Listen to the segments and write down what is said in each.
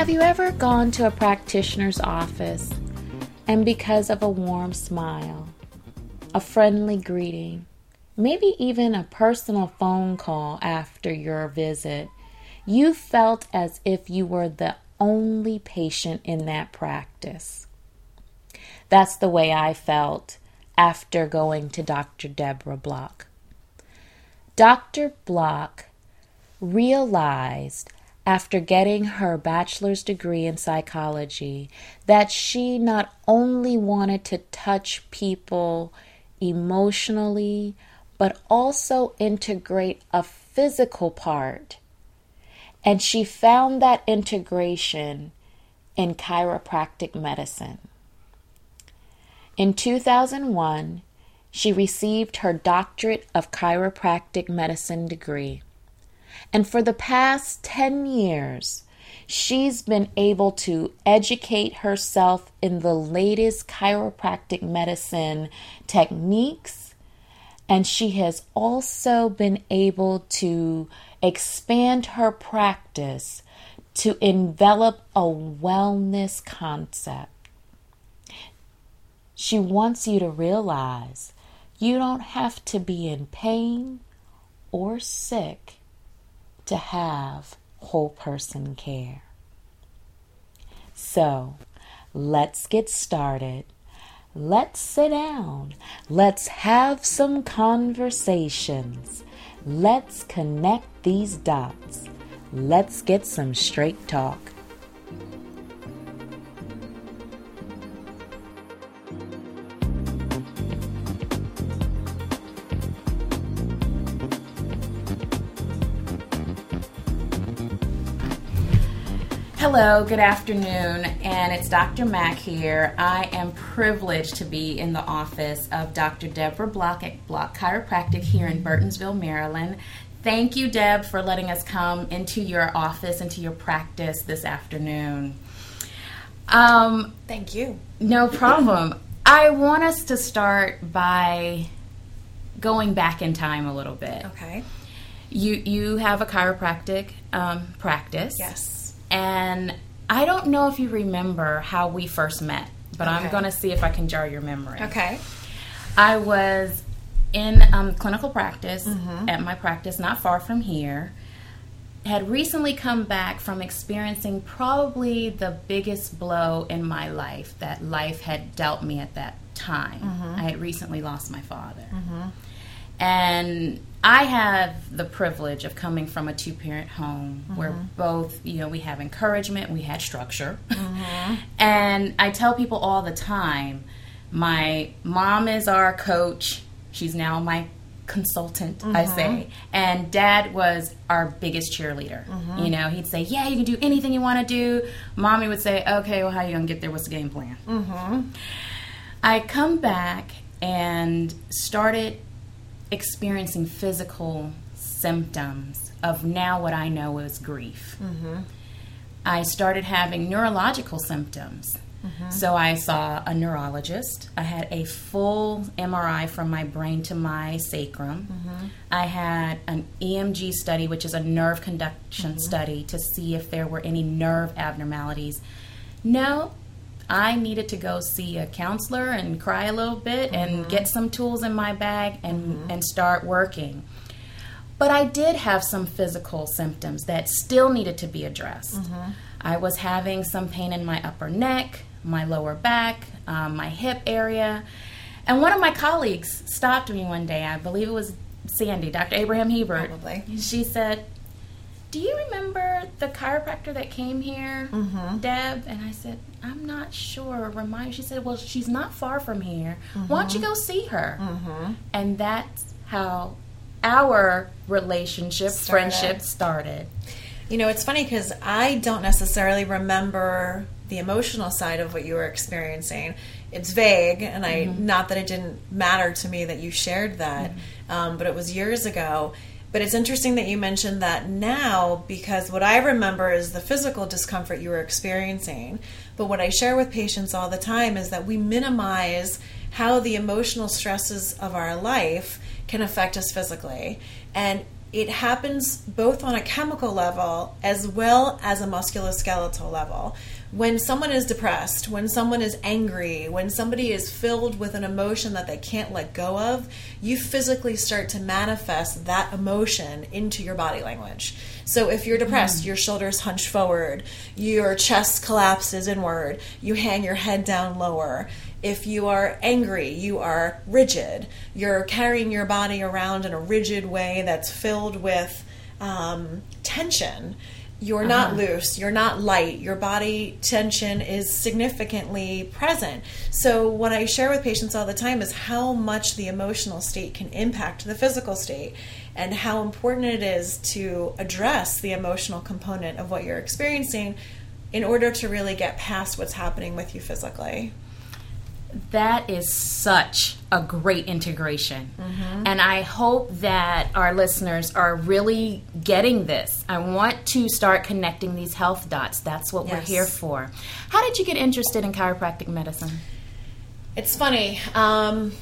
Have you ever gone to a practitioner's office and because of a warm smile, a friendly greeting, maybe even a personal phone call after your visit, you felt as if you were the only patient in that practice? That's the way I felt after going to Dr. Deborah Block. Dr. Block realized after getting her bachelor's degree in psychology that she not only wanted to touch people emotionally, but also integrate a physical part. And she found that integration in chiropractic medicine. In 2001, she received her doctorate of chiropractic medicine degree. And for the past 10 years, she's been able to educate herself in the latest chiropractic medicine techniques. And she has also been able to expand her practice to envelop a wellness concept. She wants you to realize you don't have to be in pain or sick to have whole person care. So, let's get started. Let's sit down. Let's have some conversations. Let's connect these dots. Let's get some straight talk. Hello, good afternoon, and it's Dr. Mack here. I am privileged to be in the office of Dr. Deborah Block at Block Chiropractic here in Burtonsville, Maryland. Thank you, Deb, for letting us come into your office, into your practice this afternoon. Um, Thank you. No problem. I want us to start by going back in time a little bit. Okay. You you have a chiropractic um, practice. Yes and I don't know if you remember how we first met, but okay. I'm going to see if I can jar your memory. Okay. I was in um, clinical practice mm-hmm. at my practice, not far from here. Had recently come back from experiencing probably the biggest blow in my life that life had dealt me at that time. Mm-hmm. I had recently lost my father. Mm-hmm. And I have the privilege of coming from a two parent home mm-hmm. where both, you know, we have encouragement, we had structure. Mm-hmm. and I tell people all the time my mom is our coach, she's now my consultant, mm-hmm. I say. And dad was our biggest cheerleader. Mm-hmm. You know, he'd say, Yeah, you can do anything you want to do. Mommy would say, Okay, well, how are you going to get there? What's the game plan? Mm-hmm. I come back and started experiencing physical symptoms of now what I know is grief. Mm-hmm. I started having neurological symptoms. Mm-hmm. So I saw a neurologist. I had a full MRI from my brain to my sacrum. Mm-hmm. I had an EMG study, which is a nerve conduction mm-hmm. study, to see if there were any nerve abnormalities. No, I needed to go see a counselor and cry a little bit mm-hmm. and get some tools in my bag and, mm-hmm. and start working. But I did have some physical symptoms that still needed to be addressed. Mm-hmm. I was having some pain in my upper neck, my lower back, um, my hip area. And one of my colleagues stopped me one day, I believe it was Sandy, Dr. Abraham Hebert. Probably. She said, do you remember the chiropractor that came here, mm-hmm. Deb? And I said, I'm not sure. Remind. She said, well, she's not far from here. Mm-hmm. Why don't you go see her? Mm-hmm. And that's how our relationship, started. friendship started. You know, it's funny because I don't necessarily remember the emotional side of what you were experiencing. It's vague, and I mm-hmm. not that it didn't matter to me that you shared that, mm-hmm. um, but it was years ago but it's interesting that you mentioned that now because what I remember is the physical discomfort you were experiencing. But what I share with patients all the time is that we minimize how the emotional stresses of our life can affect us physically. And it happens both on a chemical level as well as a musculoskeletal level. When someone is depressed, when someone is angry, when somebody is filled with an emotion that they can't let go of, you physically start to manifest that emotion into your body language. So if you're depressed, mm. your shoulders hunch forward, your chest collapses inward, you hang your head down lower. If you are angry, you are rigid. You're carrying your body around in a rigid way that's filled with um, tension. You're uh-huh. not loose, you're not light, your body tension is significantly present. So, what I share with patients all the time is how much the emotional state can impact the physical state and how important it is to address the emotional component of what you're experiencing in order to really get past what's happening with you physically. That is such a great integration. Mm-hmm. And I hope that our listeners are really getting this. I want to start connecting these health dots. That's what yes. we're here for. How did you get interested in chiropractic medicine? It's funny. Um,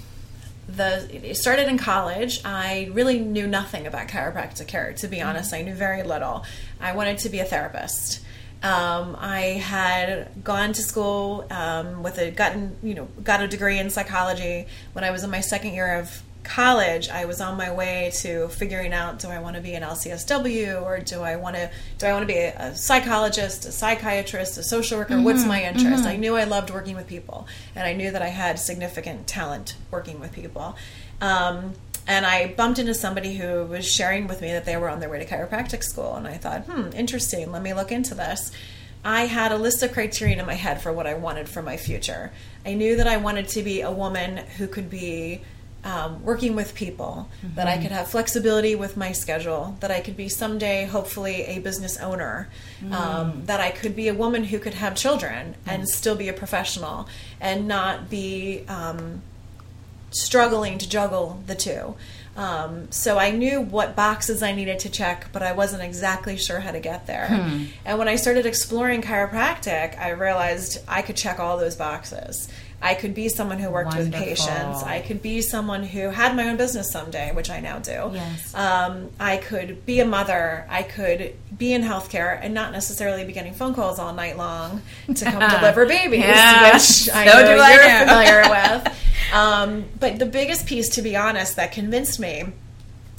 the it started in college. I really knew nothing about chiropractic care. To be honest, mm-hmm. I knew very little. I wanted to be a therapist. Um, I had gone to school um, with a gotten you know got a degree in psychology when I was in my second year of college. I was on my way to figuring out do I want to be an LCSW or do I want to do I want to be a, psychologist, a psychiatrist, a social worker? Mm-hmm. What's my interest? Mm-hmm. I knew I loved working with people, and I knew that I had significant talent working with people. Um, and I bumped into somebody who was sharing with me that they were on their way to chiropractic school. And I thought, hmm, interesting. Let me look into this. I had a list of criteria in my head for what I wanted for my future. I knew that I wanted to be a woman who could be um, working with people, mm-hmm. that I could have flexibility with my schedule, that I could be someday, hopefully, a business owner, mm. um, that I could be a woman who could have children mm. and still be a professional and not be um, struggling to juggle the two. Um, so I knew what boxes I needed to check, but I wasn't exactly sure how to get there. Hmm. And when I started exploring chiropractic, I realized I could check all those boxes. I could be someone who worked Wonderful. with patients. I could be someone who had my own business someday, which I now do. Yes. Um, I could be a mother. I could be in healthcare and not necessarily be getting phone calls all night long to come deliver babies, yeah. which so I know you're I familiar with. Um, but the biggest piece, to be honest, that convinced me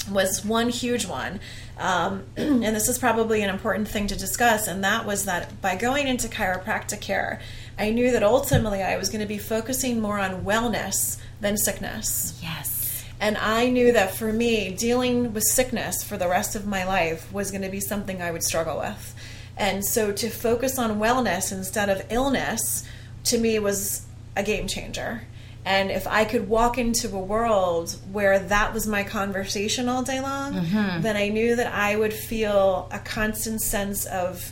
was one huge one. Um, and this is probably an important thing to discuss, and that was that by going into chiropractic care, I knew that ultimately I was going to be focusing more on wellness than sickness. Yes. And I knew that for me, dealing with sickness for the rest of my life was going to be something I would struggle with. And so to focus on wellness instead of illness to me was a game changer. And if I could walk into a world where that was my conversation all day long, mm-hmm. then I knew that I would feel a constant sense of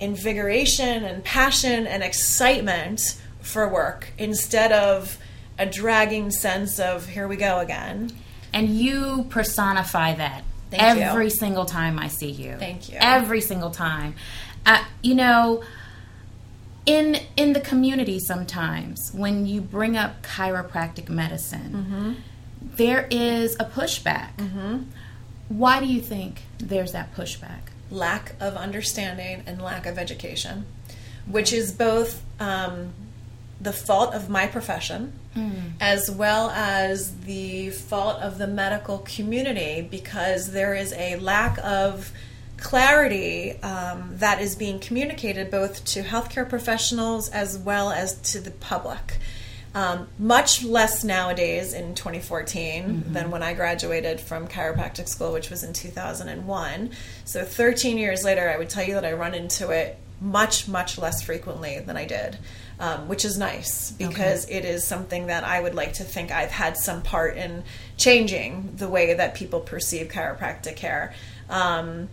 invigoration and passion and excitement for work instead of a dragging sense of here we go again. And you personify that Thank every you. single time I see you. Thank you. Every single time. Uh, you know, in in the community sometimes when you bring up chiropractic medicine, mm-hmm. there is a pushback. Mm-hmm. Why do you think there's that pushback? Lack of understanding and lack of education, which is both um, the fault of my profession mm. as well as the fault of the medical community because there is a lack of clarity um, that is being communicated both to healthcare professionals as well as to the public. Um, much less nowadays in 2014 mm-hmm. than when I graduated from chiropractic school, which was in 2001. So 13 years later, I would tell you that I run into it much, much less frequently than I did. Um, which is nice because okay. it is something that I would like to think I've had some part in changing the way that people perceive chiropractic care. Um,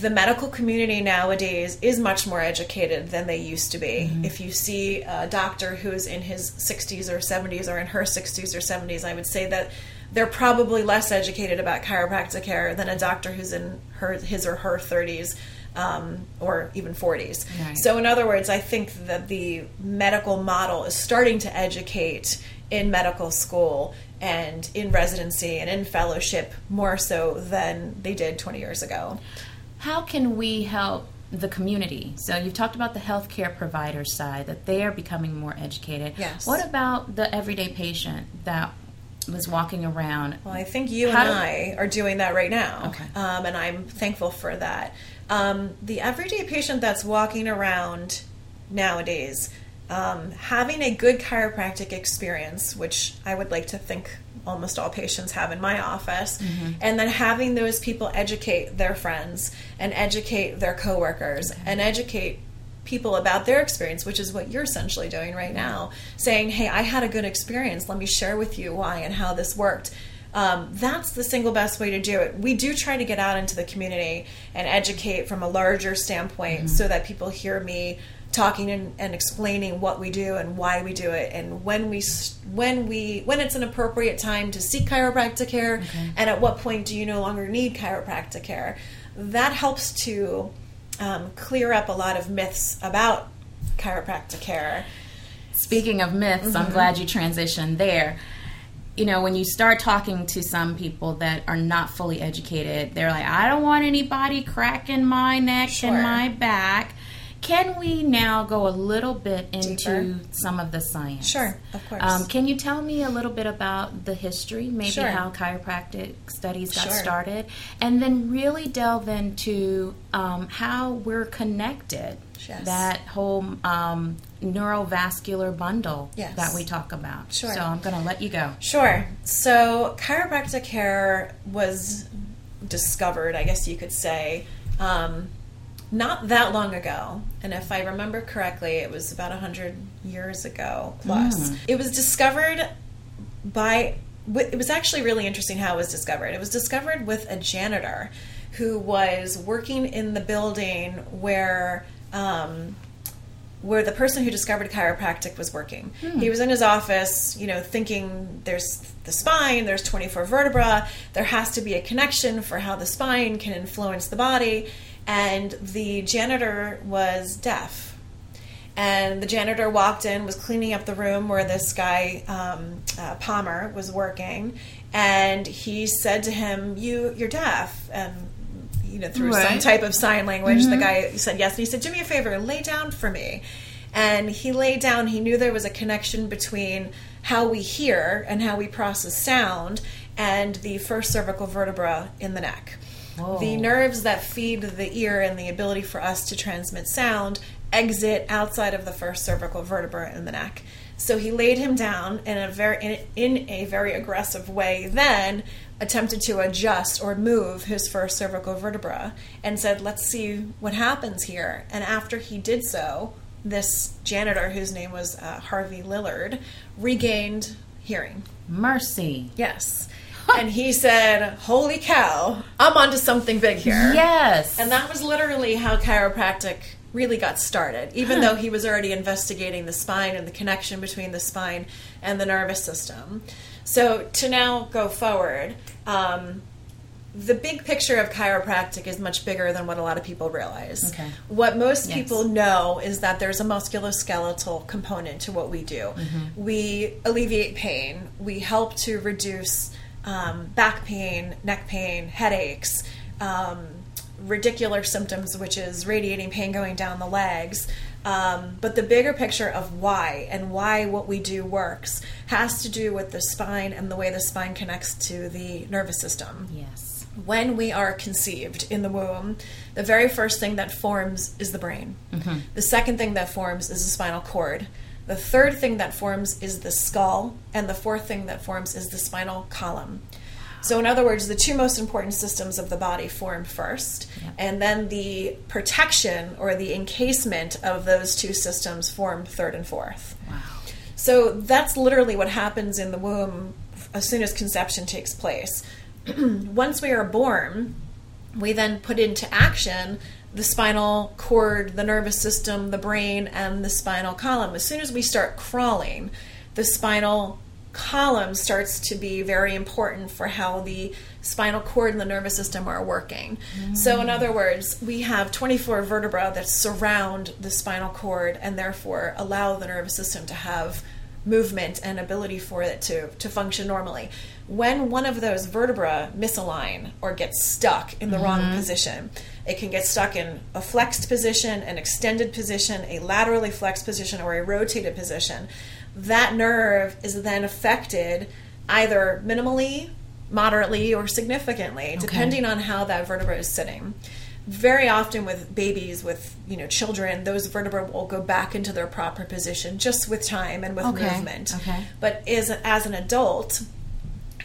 the medical community nowadays is much more educated than they used to be. Mm-hmm. If you see a doctor who's in his 60s or 70s or in her 60s or 70s, I would say that they're probably less educated about chiropractic care than a doctor who's in her his or her 30s um, or even 40s. Right. So, in other words, I think that the medical model is starting to educate in medical school and in residency and in fellowship more so than they did 20 years ago. How can we help the community? So you've talked about the healthcare provider side that they are becoming more educated. Yes. What about the everyday patient that was walking around? Well, I think you How and I are doing that right now. Okay. Um, and I'm thankful for that. Um, the everyday patient that's walking around nowadays, um, having a good chiropractic experience, which I would like to think almost all patients have in my office, mm-hmm. and then having those people educate their friends and educate their coworkers mm-hmm. and educate people about their experience, which is what you're essentially doing right mm-hmm. now, saying, Hey, I had a good experience. Let me share with you why and how this worked. Um, that's the single best way to do it. We do try to get out into the community and educate from a larger standpoint so that people hear me talking and, and explaining what we do and why we do it and when we when we when it's an appropriate time to seek chiropractic care and at what point do you no longer need chiropractic care that helps to um, clear up a lot of myths about chiropractic care. Speaking of myths, Mm-hmm. I'm glad you transitioned there. You know, when you start talking to some people that are not fully educated, they're like, I don't want anybody cracking my neck Sure. and my back. Can we now go a little bit into Deeper. some of the science? Sure, of course. Um, can you tell me a little bit about the history, maybe Sure. how chiropractic studies got Sure. started, and then really delve into um, how we're connected? Yes. That whole um, neurovascular bundle Yes. that we talk about. Sure. So I'm going to let you go. Sure. So chiropractic care was discovered, I guess you could say, um, not that long ago. And if I remember correctly, it was about 100 years ago plus. It was discovered by, it was actually really interesting how it was discovered. It was discovered with a janitor who was working in the building where. Um, where the person who discovered chiropractic was working. He was in his office, you know, thinking there's the spine, there's 24 vertebra, there has to be a connection for how the spine can influence the body. And the janitor was deaf. And the janitor walked in, was cleaning up the room where this guy, um, uh, Palmer, was working. And he said to him, "You, you're deaf." And you know, through some type of sign language, the guy said yes. And he said, "Do me a favor, lay down for me." And he lay down. He knew there was a connection between how we hear and how we process sound and the first cervical vertebra in the neck. Whoa. The nerves that feed the ear and the ability for us to transmit sound exit outside of the first cervical vertebra in the neck. So he laid him down in a very in, in a very aggressive way. Then attempted to adjust or move his first cervical vertebra and said, "Let's see what happens here." And after he did so, this janitor, whose name was uh, Harvey Lillard, regained hearing. Mercy. Yes. And he said, Holy cow, I'm onto something big here. Yes. And that was literally how chiropractic really got started, even though he was already investigating the spine and the connection between the spine and the nervous system. So to now go forward, um, the big picture of chiropractic is much bigger than what a lot of people realize. Okay. What most Yes. people know is that there's a musculoskeletal component to what we do. Mm-hmm. We alleviate pain, we help to reduce um, back pain, neck pain, headaches, um, radicular symptoms, which is radiating pain going down the legs. Um, but the bigger picture of why and why what we do works has to do with the spine and the way the spine connects to the nervous system yes. when we are conceived in the womb, the very first thing that forms is the brain. The second thing that forms is the spinal cord. The third thing that forms is the skull. And the fourth thing that forms is the spinal column. So, in other words, the two most important systems of the body form first, Yep. and then the protection or the encasement of those two systems form third and fourth. Wow. So that's literally what happens in the womb as soon as conception takes place. Once we are born, we then put into action the spinal cord, the nervous system, the brain, and the spinal column. As soon as we start crawling, the spinal column starts to be very important for how the spinal cord and the nervous system are working. So, in other words, we have 24 vertebrae that surround the spinal cord and therefore allow the nervous system to have movement and ability for it to, to function normally. When one of those vertebra misalign or gets stuck in the mm-hmm. wrong position, it can get stuck in a flexed position, an extended position, a laterally flexed position, or a rotated position. That nerve is then affected either minimally, moderately, or significantly, okay. depending on how that vertebra is sitting very often with babies with you know children those vertebrae will go back into their proper position just with time and with okay. movement okay. but is as an adult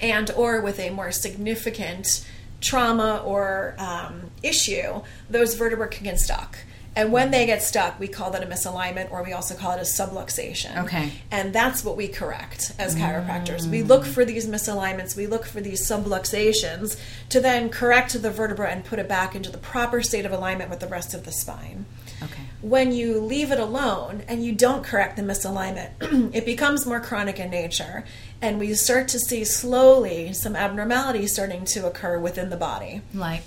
and or with a more significant trauma or um, issue those vertebrae can get stuck and when they get stuck, we call that a misalignment, or we also call it a subluxation. Okay. And that's what we correct as chiropractors. Mm. We look for these misalignments, we look for these subluxations to then correct the vertebra and put it back into the proper state of alignment with the rest of the spine. When you leave it alone and you don't correct the misalignment, it becomes more chronic in nature. And we start to see slowly some abnormalities starting to occur within the body. Like?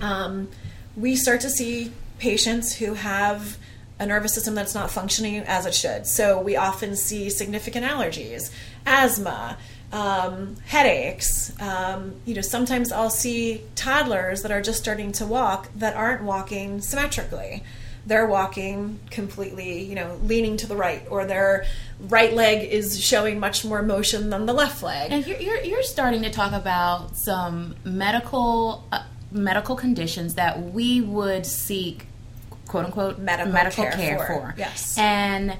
Um, we start to see patients who have a nervous system that's not functioning as it should. So we often see significant allergies, asthma, um, headaches. Um, you know, sometimes I'll see toddlers that are just starting to walk that aren't walking symmetrically. They're walking completely, you know, leaning to the right, or their right leg is showing much more motion than the left leg. And you're, you're, you're starting to talk about some medical uh, medical conditions that we would seek quote unquote medical, medical care, care for. for. Yes. And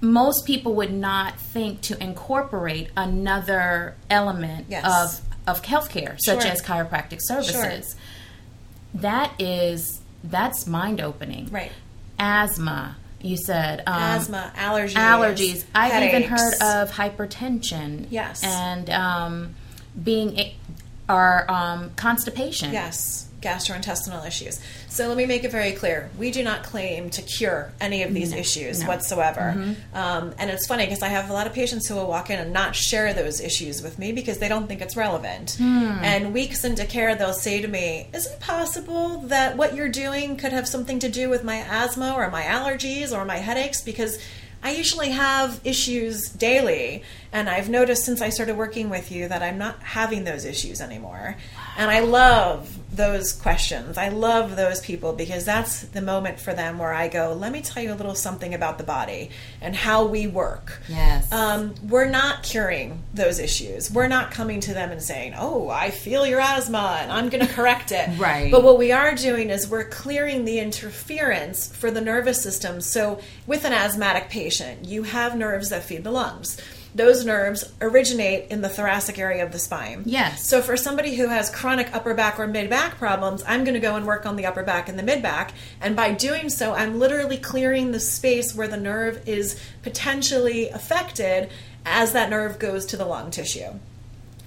most people would not think to incorporate another element yes. of of healthcare, such sure. as chiropractic services. Sure. That is that's mind opening. Right. Asthma. You said um, asthma, allergies, allergies. I've headaches. even heard of hypertension. Yes. And um, being or um, constipation. Yes, gastrointestinal issues. So let me make it very clear: we do not claim to cure any of these no, issues no. whatsoever. Mm-hmm. Um, and it's funny because I have a lot of patients who will walk in and not share those issues with me because they don't think it's relevant. Hmm. And weeks into care, they'll say to me, "Is it possible that what you're doing could have something to do with my asthma or my allergies or my headaches?" Because I usually have issues daily, and I've noticed since I started working with you that I'm not having those issues anymore. And I love those questions. I love those people because that's the moment for them where I go, let me tell you a little something about the body and how we work. Yes. Um, we're not curing those issues. We're not coming to them and saying, oh, I feel your asthma and I'm going to correct it. right. But what we are doing is we're clearing the interference for the nervous system. So with an asthmatic patient, you have nerves that feed the lungs those nerves originate in the thoracic area of the spine. Yes. So for somebody who has chronic upper back or mid back problems, I'm going to go and work on the upper back and the mid back. And by doing so, I'm literally clearing the space where the nerve is potentially affected as that nerve goes to the lung tissue.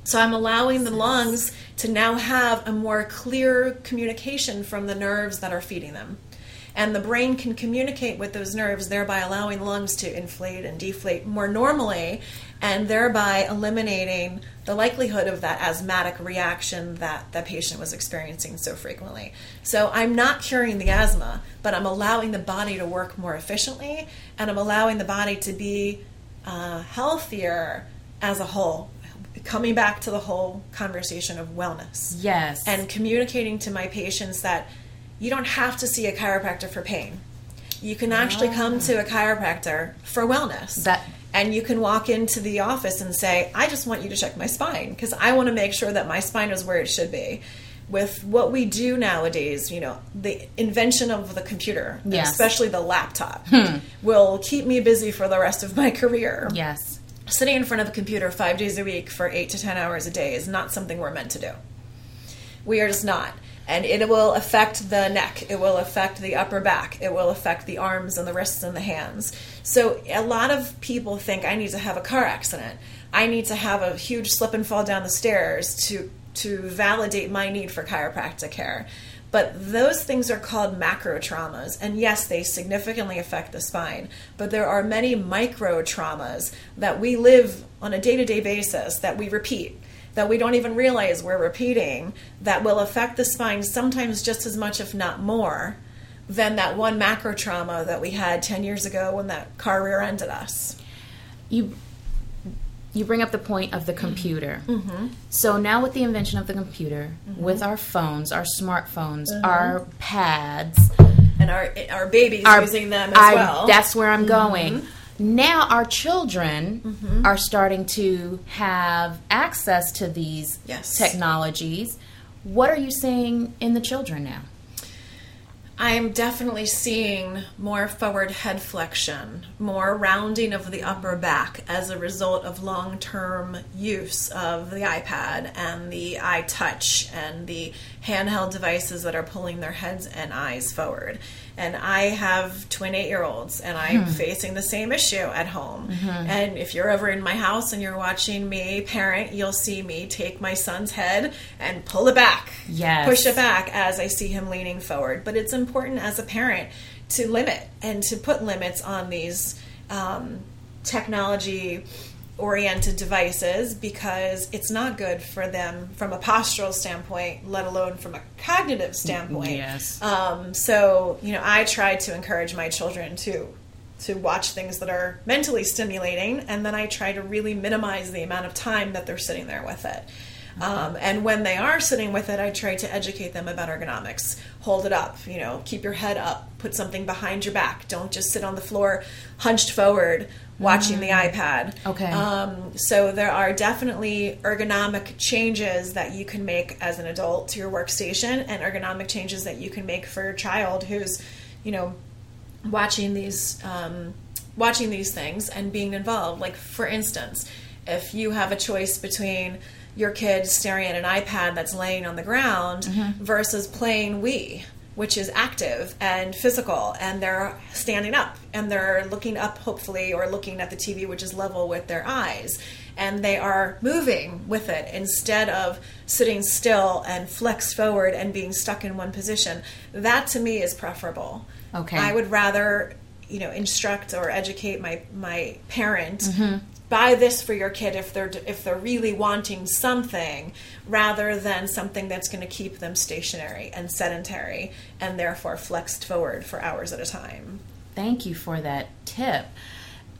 So I'm allowing the lungs to now have a more clear communication from the nerves that are feeding them and the brain can communicate with those nerves, thereby allowing lungs to inflate and deflate more normally, and thereby eliminating the likelihood of that asthmatic reaction that the patient was experiencing so frequently. So I'm not curing the asthma, but I'm allowing the body to work more efficiently, and I'm allowing the body to be uh, healthier as a whole coming back to the whole conversation of wellness. Yes. And communicating to my patients that you don't have to see a chiropractor for pain. You can actually come to a chiropractor for wellness. That and you can walk into the office and say, "I just want you to check my spine because I want to make sure that my spine is where it should be." With what we do nowadays, you know, the invention of the computer, yes. especially the laptop, hmm. will keep me busy for the rest of my career. Yes. Sitting in front of a computer 5 days a week for 8 to 10 hours a day is not something we're meant to do. We are just not and it will affect the neck. It will affect the upper back. It will affect the arms and the wrists and the hands. So a lot of people think i need to have a car accident. I need to have a huge slip and fall down the stairs to to validate my need for chiropractic care. But those things are called macro traumas. And yes they significantly affect the spine. But there are many micro traumas that we live on a day-to-day basis that we repeat that we don't even realize we're repeating that will affect the spine sometimes just as much, if not more, than that one macro trauma that we had 10 years ago when that car rear ended us. you you bring up the point of the computer. Mm-hmm. So now with the invention of the computer, with our phones, our smartphones, Mm-hmm. our pads, And our our babies our- using them as I- well. Mm-hmm. That's where I'm going. Now our children Mm-hmm. are starting to have access to these Yes. technologies. What are you seeing in the children now? I'm definitely seeing more forward head flexion, more rounding of the upper back as a result of long term use of the iPad and the iTouch and the handheld devices that are pulling their heads and eyes forward. And I have twin eight year olds, and I'm facing the same issue at home. And if you're over in my house and you're watching me parent, you'll see me take my son's head and pull it back. Yes. Push it back as I see him leaning forward. But it's important as a parent to limit and to put limits on these um, technology oriented devices because it's not good for them from a postural standpoint, let alone from a cognitive standpoint. Yes. Um, so, you know, I try to encourage my children to to watch things that are mentally stimulating, and then I try to really minimize the amount of time that they're sitting there with it. Um, and when they are sitting with it, I try to educate them about ergonomics. Hold it up, you know, keep your head up, put something behind your back. Don't just sit on the floor hunched forward watching the iPad. Okay. Um, so there are definitely ergonomic changes that you can make as an adult to your workstation, and ergonomic changes that you can make for your child who's, you know, watching these um, watching these things and being involved. Like for instance, if you have a choice between your kid staring at an iPad that's laying on the ground versus playing Wii, which is active and physical, and they're standing up and they're looking up, hopefully, or looking at the TV, which is level with their eyes. And they are moving with it instead of sitting still and flex forward and being stuck in one position. That to me is preferable. Okay. I would rather, you know, instruct or educate my my parent. Mm-hmm. Buy this for your kid if they're if they're really wanting something, rather than something that's going to keep them stationary and sedentary and therefore flexed forward for hours at a time. Thank you for that tip.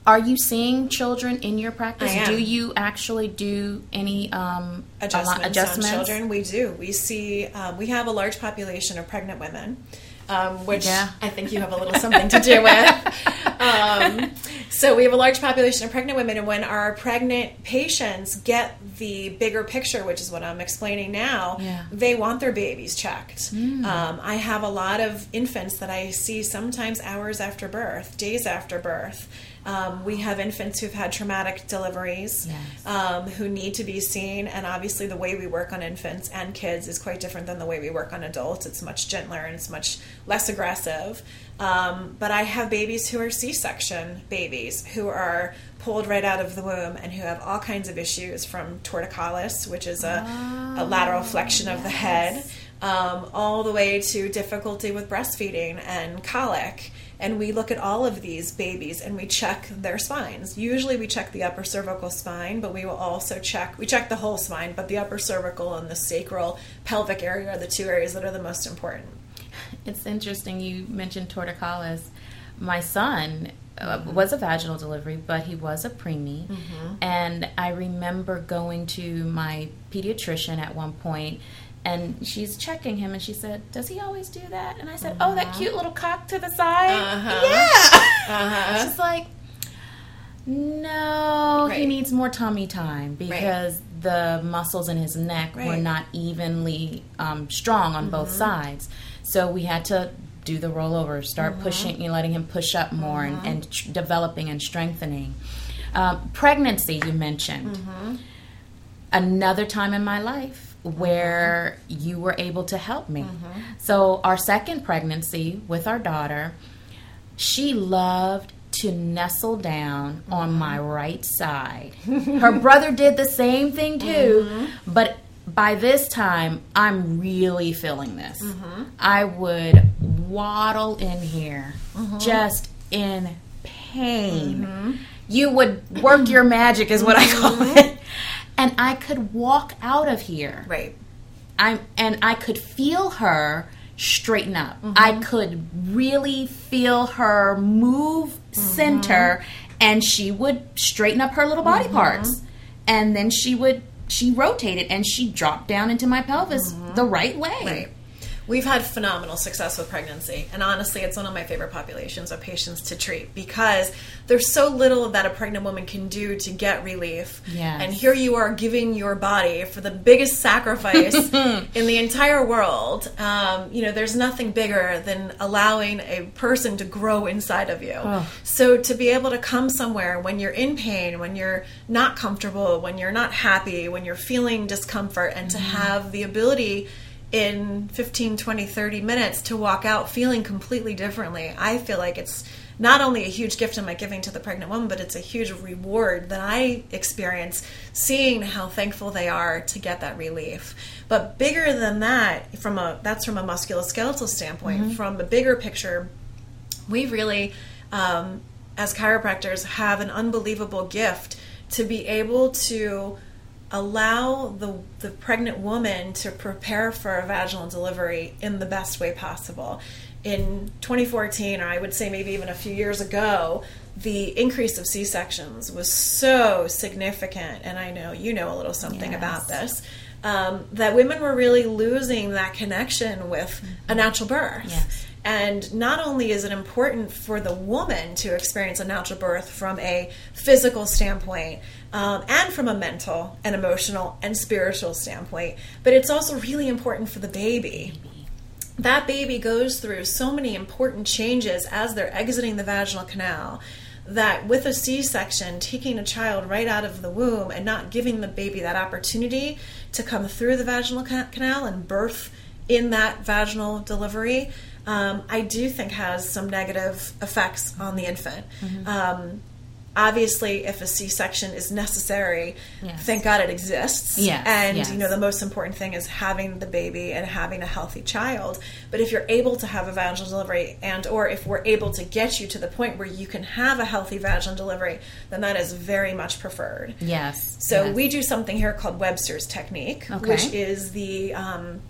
Are you seeing children in your practice? Do you actually do any um, adjustments, adjustments? on children. We do. We see. Um, we have a large population of pregnant women, um, which Yeah. I think you have a little something to do with. Um, so we have a large population of pregnant women, and when our pregnant patients get the bigger picture, which is what I'm explaining now, Yeah. they want their babies checked. Um, I have a lot of infants that I see sometimes hours after birth, days after birth. Um, we have infants who've had traumatic deliveries Yes. um, who need to be seen. And obviously, the way we work on infants and kids is quite different than the way we work on adults. It's much gentler and it's much less aggressive. Um, but I have babies who are C section babies who are pulled right out of the womb and who have all kinds of issues from torticollis, which is a, a lateral flexion of the head, um, all the way to difficulty with breastfeeding and colic. And we look at all of these babies and we check their spines. Usually we check the upper cervical spine, but we will also check, we check the whole spine, but the upper cervical and the sacral pelvic area are the two areas that are the most important. It's interesting you mentioned torticollis. My son uh, was a vaginal delivery, but he was a preemie. And I remember going to my pediatrician at one point and she's checking him and she said, Does he always do that? And I said, Oh, that cute little cock to the side. Uh-huh. Yeah. She's like, No, he needs more tummy time because the muscles in his neck were Right. Mm-hmm. not evenly um, strong on both sides. So we had to do the rollover, start Mm-hmm. pushing, you know, letting him push up more and, and tr- developing and strengthening. Um, pregnancy, you mentioned. Mm-hmm. Another time in my life where you were able to help me. Mm-hmm. So, our second pregnancy with our daughter, she loved to nestle down on my mm-hmm. right side. Her brother did the same thing too, mm-hmm. but by this time, I'm really feeling this. Mm-hmm. I would waddle in here just in pain. You would work your magic, is what I call it. And I could walk out of here. Right. I'm and I could feel her straighten up. Mm-hmm. I could really feel her move center and she would straighten up her little body Mm-hmm. parts, and then she would she rotated and she dropped down into my pelvis the right way. Mm-hmm. Right. We've had phenomenal success with pregnancy, and honestly, it's one of my favorite populations of patients to treat because there's so little that a pregnant woman can do to get relief. Yes. And here you are giving your body for the biggest sacrifice in the entire world. Um, you know, there's nothing bigger than allowing a person to grow inside of you. So to be able to come somewhere when you're in pain, when you're not comfortable, when you're not happy, when you're feeling discomfort, and to have the ability in 15, 20, 30 minutes to walk out feeling completely differently, I feel like it's not only a huge gift in my giving to the pregnant woman, but it's a huge reward that I experience seeing how thankful they are to get that relief. But bigger than that, from a that's from a musculoskeletal standpoint, from a bigger picture, we really, um, as chiropractors, have an unbelievable gift to be able to allow the, the pregnant woman to prepare for a vaginal delivery in the best way possible. In 2014, or I would say maybe even a few years ago, the increase of C sections was so significant, and I know you know a little something Yes. about this. Um, that women were really losing that connection with a natural birth. Yes. And not only is it important for the woman to experience a natural birth from a physical standpoint um, and from a mental and emotional and spiritual standpoint, but it's also really important for the baby. That baby goes through so many important changes as they're exiting the vaginal canal that with a C section, taking a child right out of the womb and not giving the baby that opportunity to come through the vaginal canal and birth in that vaginal delivery, um, I do think has some negative effects on the infant. Um, obviously, if a C section is necessary, Yes. thank God it exists. Yes, and yes. you know the most important thing is having the baby and having a healthy child. But if you're able to have a vaginal delivery, and or if we're able to get you to the point where you can have a healthy vaginal delivery, then that is very much preferred. Yes. So yes. we do something here called Webster's technique, Okay. which is the um,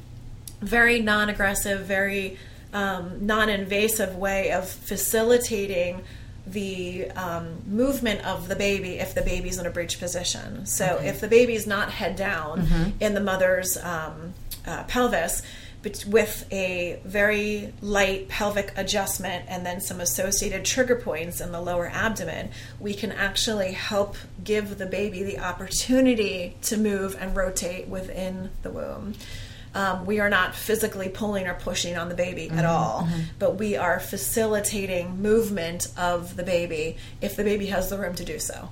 very non-aggressive, very um, non-invasive way of facilitating the um, movement of the baby if the baby's in a breech position. So if the baby's not head down Mm-hmm. in the mother's um, uh, pelvis, but with a very light pelvic adjustment and then some associated trigger points in the lower abdomen, we can actually help give the baby the opportunity to move and rotate within the womb. Um, we are not physically pulling or pushing on the baby at all, but we are facilitating movement of the baby if the baby has the room to do so.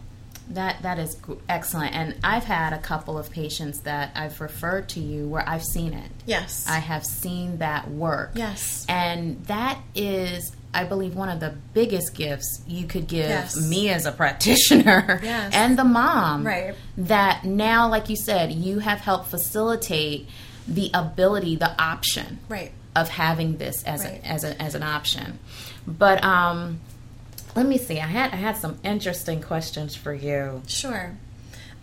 That that is excellent, and I've had a couple of patients that I've referred to you where I've seen it. Yes. I have seen that work. Yes. and that is, I believe, one of the biggest gifts you could give Yes. me as a practitioner Yes. and the mom. Right. That now, like you said, you have helped facilitate the ability, the option Right. of having this as Right. a, as a, as an option. But um, let me see. I had I had some interesting questions for you. Sure.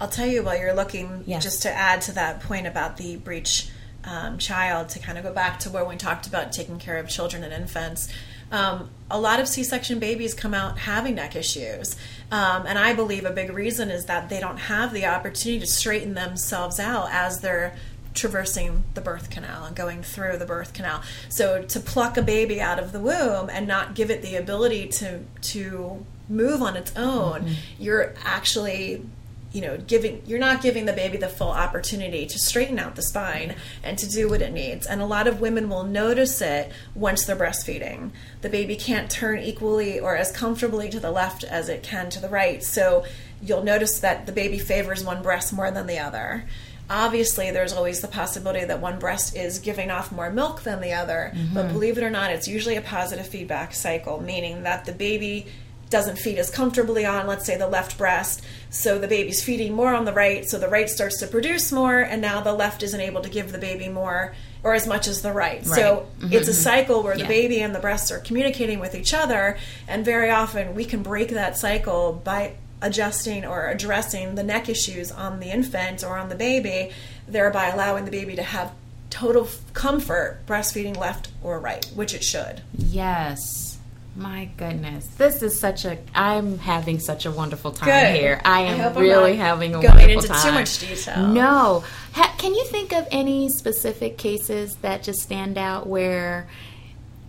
I'll tell you while you're looking, Yes. just to add to that point about the breech um, child, to kind of go back to where we talked about taking care of children and infants. Um, a lot of C section babies come out having neck issues. Um, and I believe a big reason is that they don't have the opportunity to straighten themselves out as they're traversing the birth canal and going through the birth canal. So to pluck a baby out of the womb and not give it the ability to to move on its own, mm-hmm. you're actually you know giving you're not giving the baby the full opportunity to straighten out the spine and to do what it needs. And a lot of women will notice it once they're breastfeeding. The baby can't turn equally or as comfortably to the left as it can to the right. So you'll notice that the baby favors one breast more than the other obviously there's always the possibility that one breast is giving off more milk than the other but mm-hmm. believe it or not it's usually a positive feedback cycle meaning that the baby doesn't feed as comfortably on, let's say, the left breast. So the baby's feeding more on the right, so the right starts to produce more, and now the left isn't able to give the baby more or as much as the right. So Right. it's a mm-hmm. cycle where the Yeah. baby and the breasts are communicating with each other, and very often we can break that cycle by adjusting or addressing the neck issues on the infant or on the baby, thereby allowing the baby to have total comfort breastfeeding left or right, which it should. Yes. My goodness, this is such a. I'm having such a wonderful time Good. here. I I am I'm really having a going wonderful into too much detail. No, ha, can you think of any specific cases that just stand out where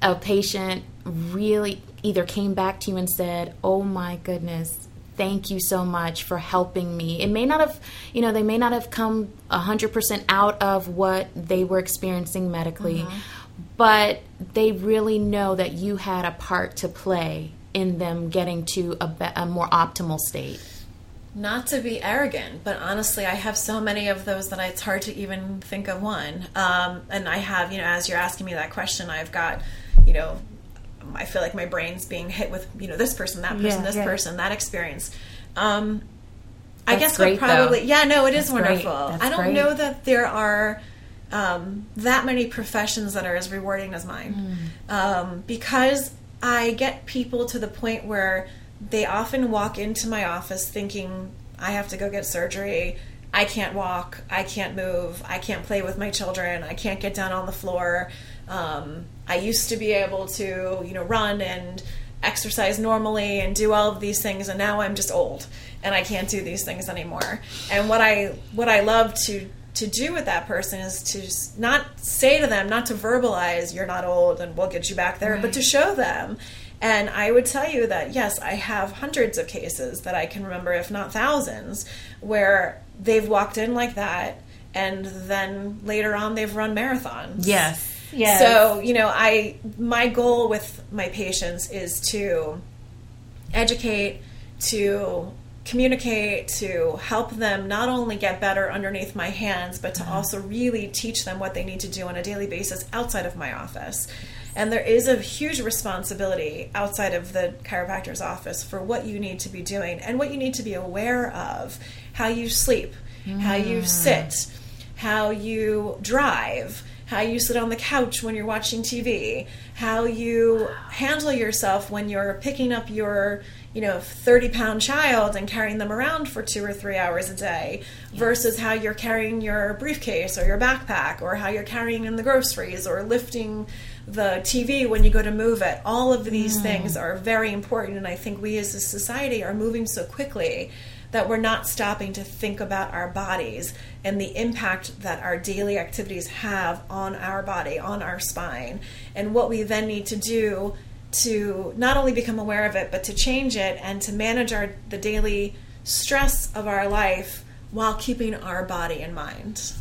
a patient really either came back to you and said, "Oh my goodness." Thank you so much for helping me. It may not have, you know, they may not have come 100% out of what they were experiencing medically, Mm-hmm. but they really know that you had a part to play in them getting to a, be- a more optimal state. Not to be arrogant, but honestly, I have so many of those that it's hard to even think of one. Um, and I have, you know, as you're asking me that question, I've got, you know, I feel like my brain's being hit with, you know, this person, that person, Yeah, this yeah. person, that experience. Um, I guess great, what probably, though. yeah, no, it is That's great. wonderful. I don't great. know that there are um, that many professions that are as rewarding as mine Hmm. um, because I get people to the point where they often walk into my office thinking, I have to go get surgery. I can't walk. I can't move. I can't play with my children. I can't get down on the floor. Um, I used to be able to, you know, run and exercise normally and do all of these things, and now I'm just old and I can't do these things anymore. And what I what I love to to do with that person is to not say to them, not to verbalize, you're not old and we'll get you back there, but to show them. And I would tell you that, yes, I have hundreds of cases that I can remember, if not thousands, where they've walked in like that and then later on they've run marathons. Yes. So, you know, I my goal with my patients is to educate, to communicate, to help them not only get better underneath my hands, but to mm-hmm. also really teach them what they need to do on a daily basis outside of my office. And there is a huge responsibility outside of the chiropractor's office for what you need to be doing and what you need to be aware of. How you sleep, how you mm. sit, how you drive, how you sit on the couch when you're watching TV, how you handle yourself when you're picking up your, you know, 30 pound child and carrying them around for two or three hours a day versus how you're carrying your briefcase or your backpack or how you're carrying in the groceries or lifting the TV when you go to move it. All of these mm. things are very important, and I think we as a society are moving so quickly that we're not stopping to think about our bodies and the impact that our daily activities have on our body, on our spine, and what we then need to do to not only become aware of it but to change it and to manage our the daily stress of our life while keeping our body in mind.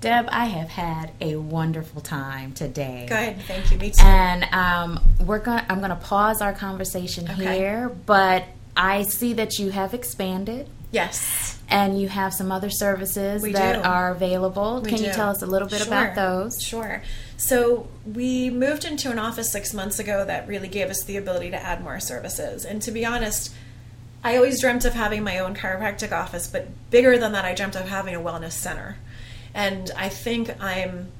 Deb, I have had a wonderful time today. Good, thank you. Me too. And um, we're going. I'm going to pause our conversation Okay. here, but I see that you have expanded yes. and you have some other services We that do. are available. We Can you tell us a little bit about those? Sure. So we moved into an office six months ago that really gave us the ability to add more services. And to be honest, I always dreamt of having my own chiropractic office, but bigger than that, I dreamt of having a wellness center. And I think I'm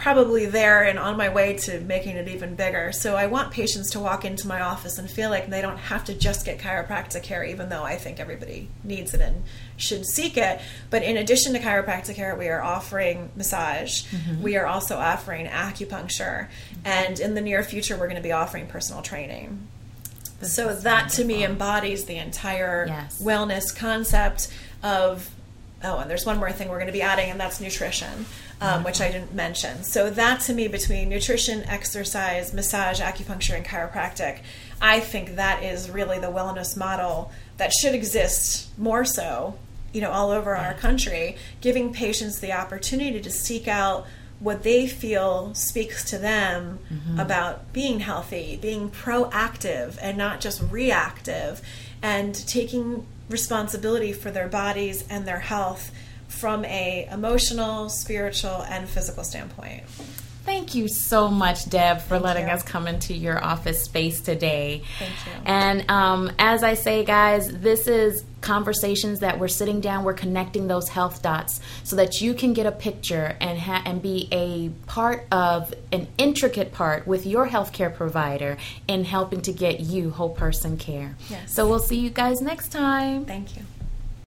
probably there and on my way to making it even bigger. So I want patients to walk into my office and feel like they don't have to just get chiropractic care, even though I think everybody needs it and should seek it. But in addition to chiropractic care, we are offering massage. We are also offering acupuncture. And in the near future, we're going to be offering personal training. so that to me embodies the entire Yes. wellness concept of oh and there's one more thing we're going to be adding and that's nutrition um, which i didn't mention. So that to me between nutrition exercise massage acupuncture and chiropractic i think that is really the wellness model that should exist more so you know all over our country giving patients the opportunity to seek out what they feel speaks to them about being healthy, being proactive and not just reactive, and taking responsibility for their bodies and their health from a emotional, spiritual, and physical standpoint. Thank you so much, Deb, for letting you. us come into your office space today. Thank you. And um, as I say, guys, this is conversations that we're sitting down, we're connecting those health dots so that you can get a picture and ha- and be a part of an intricate part with your healthcare provider in helping to get you whole person care. Yes. So we'll see you guys next time. Thank you.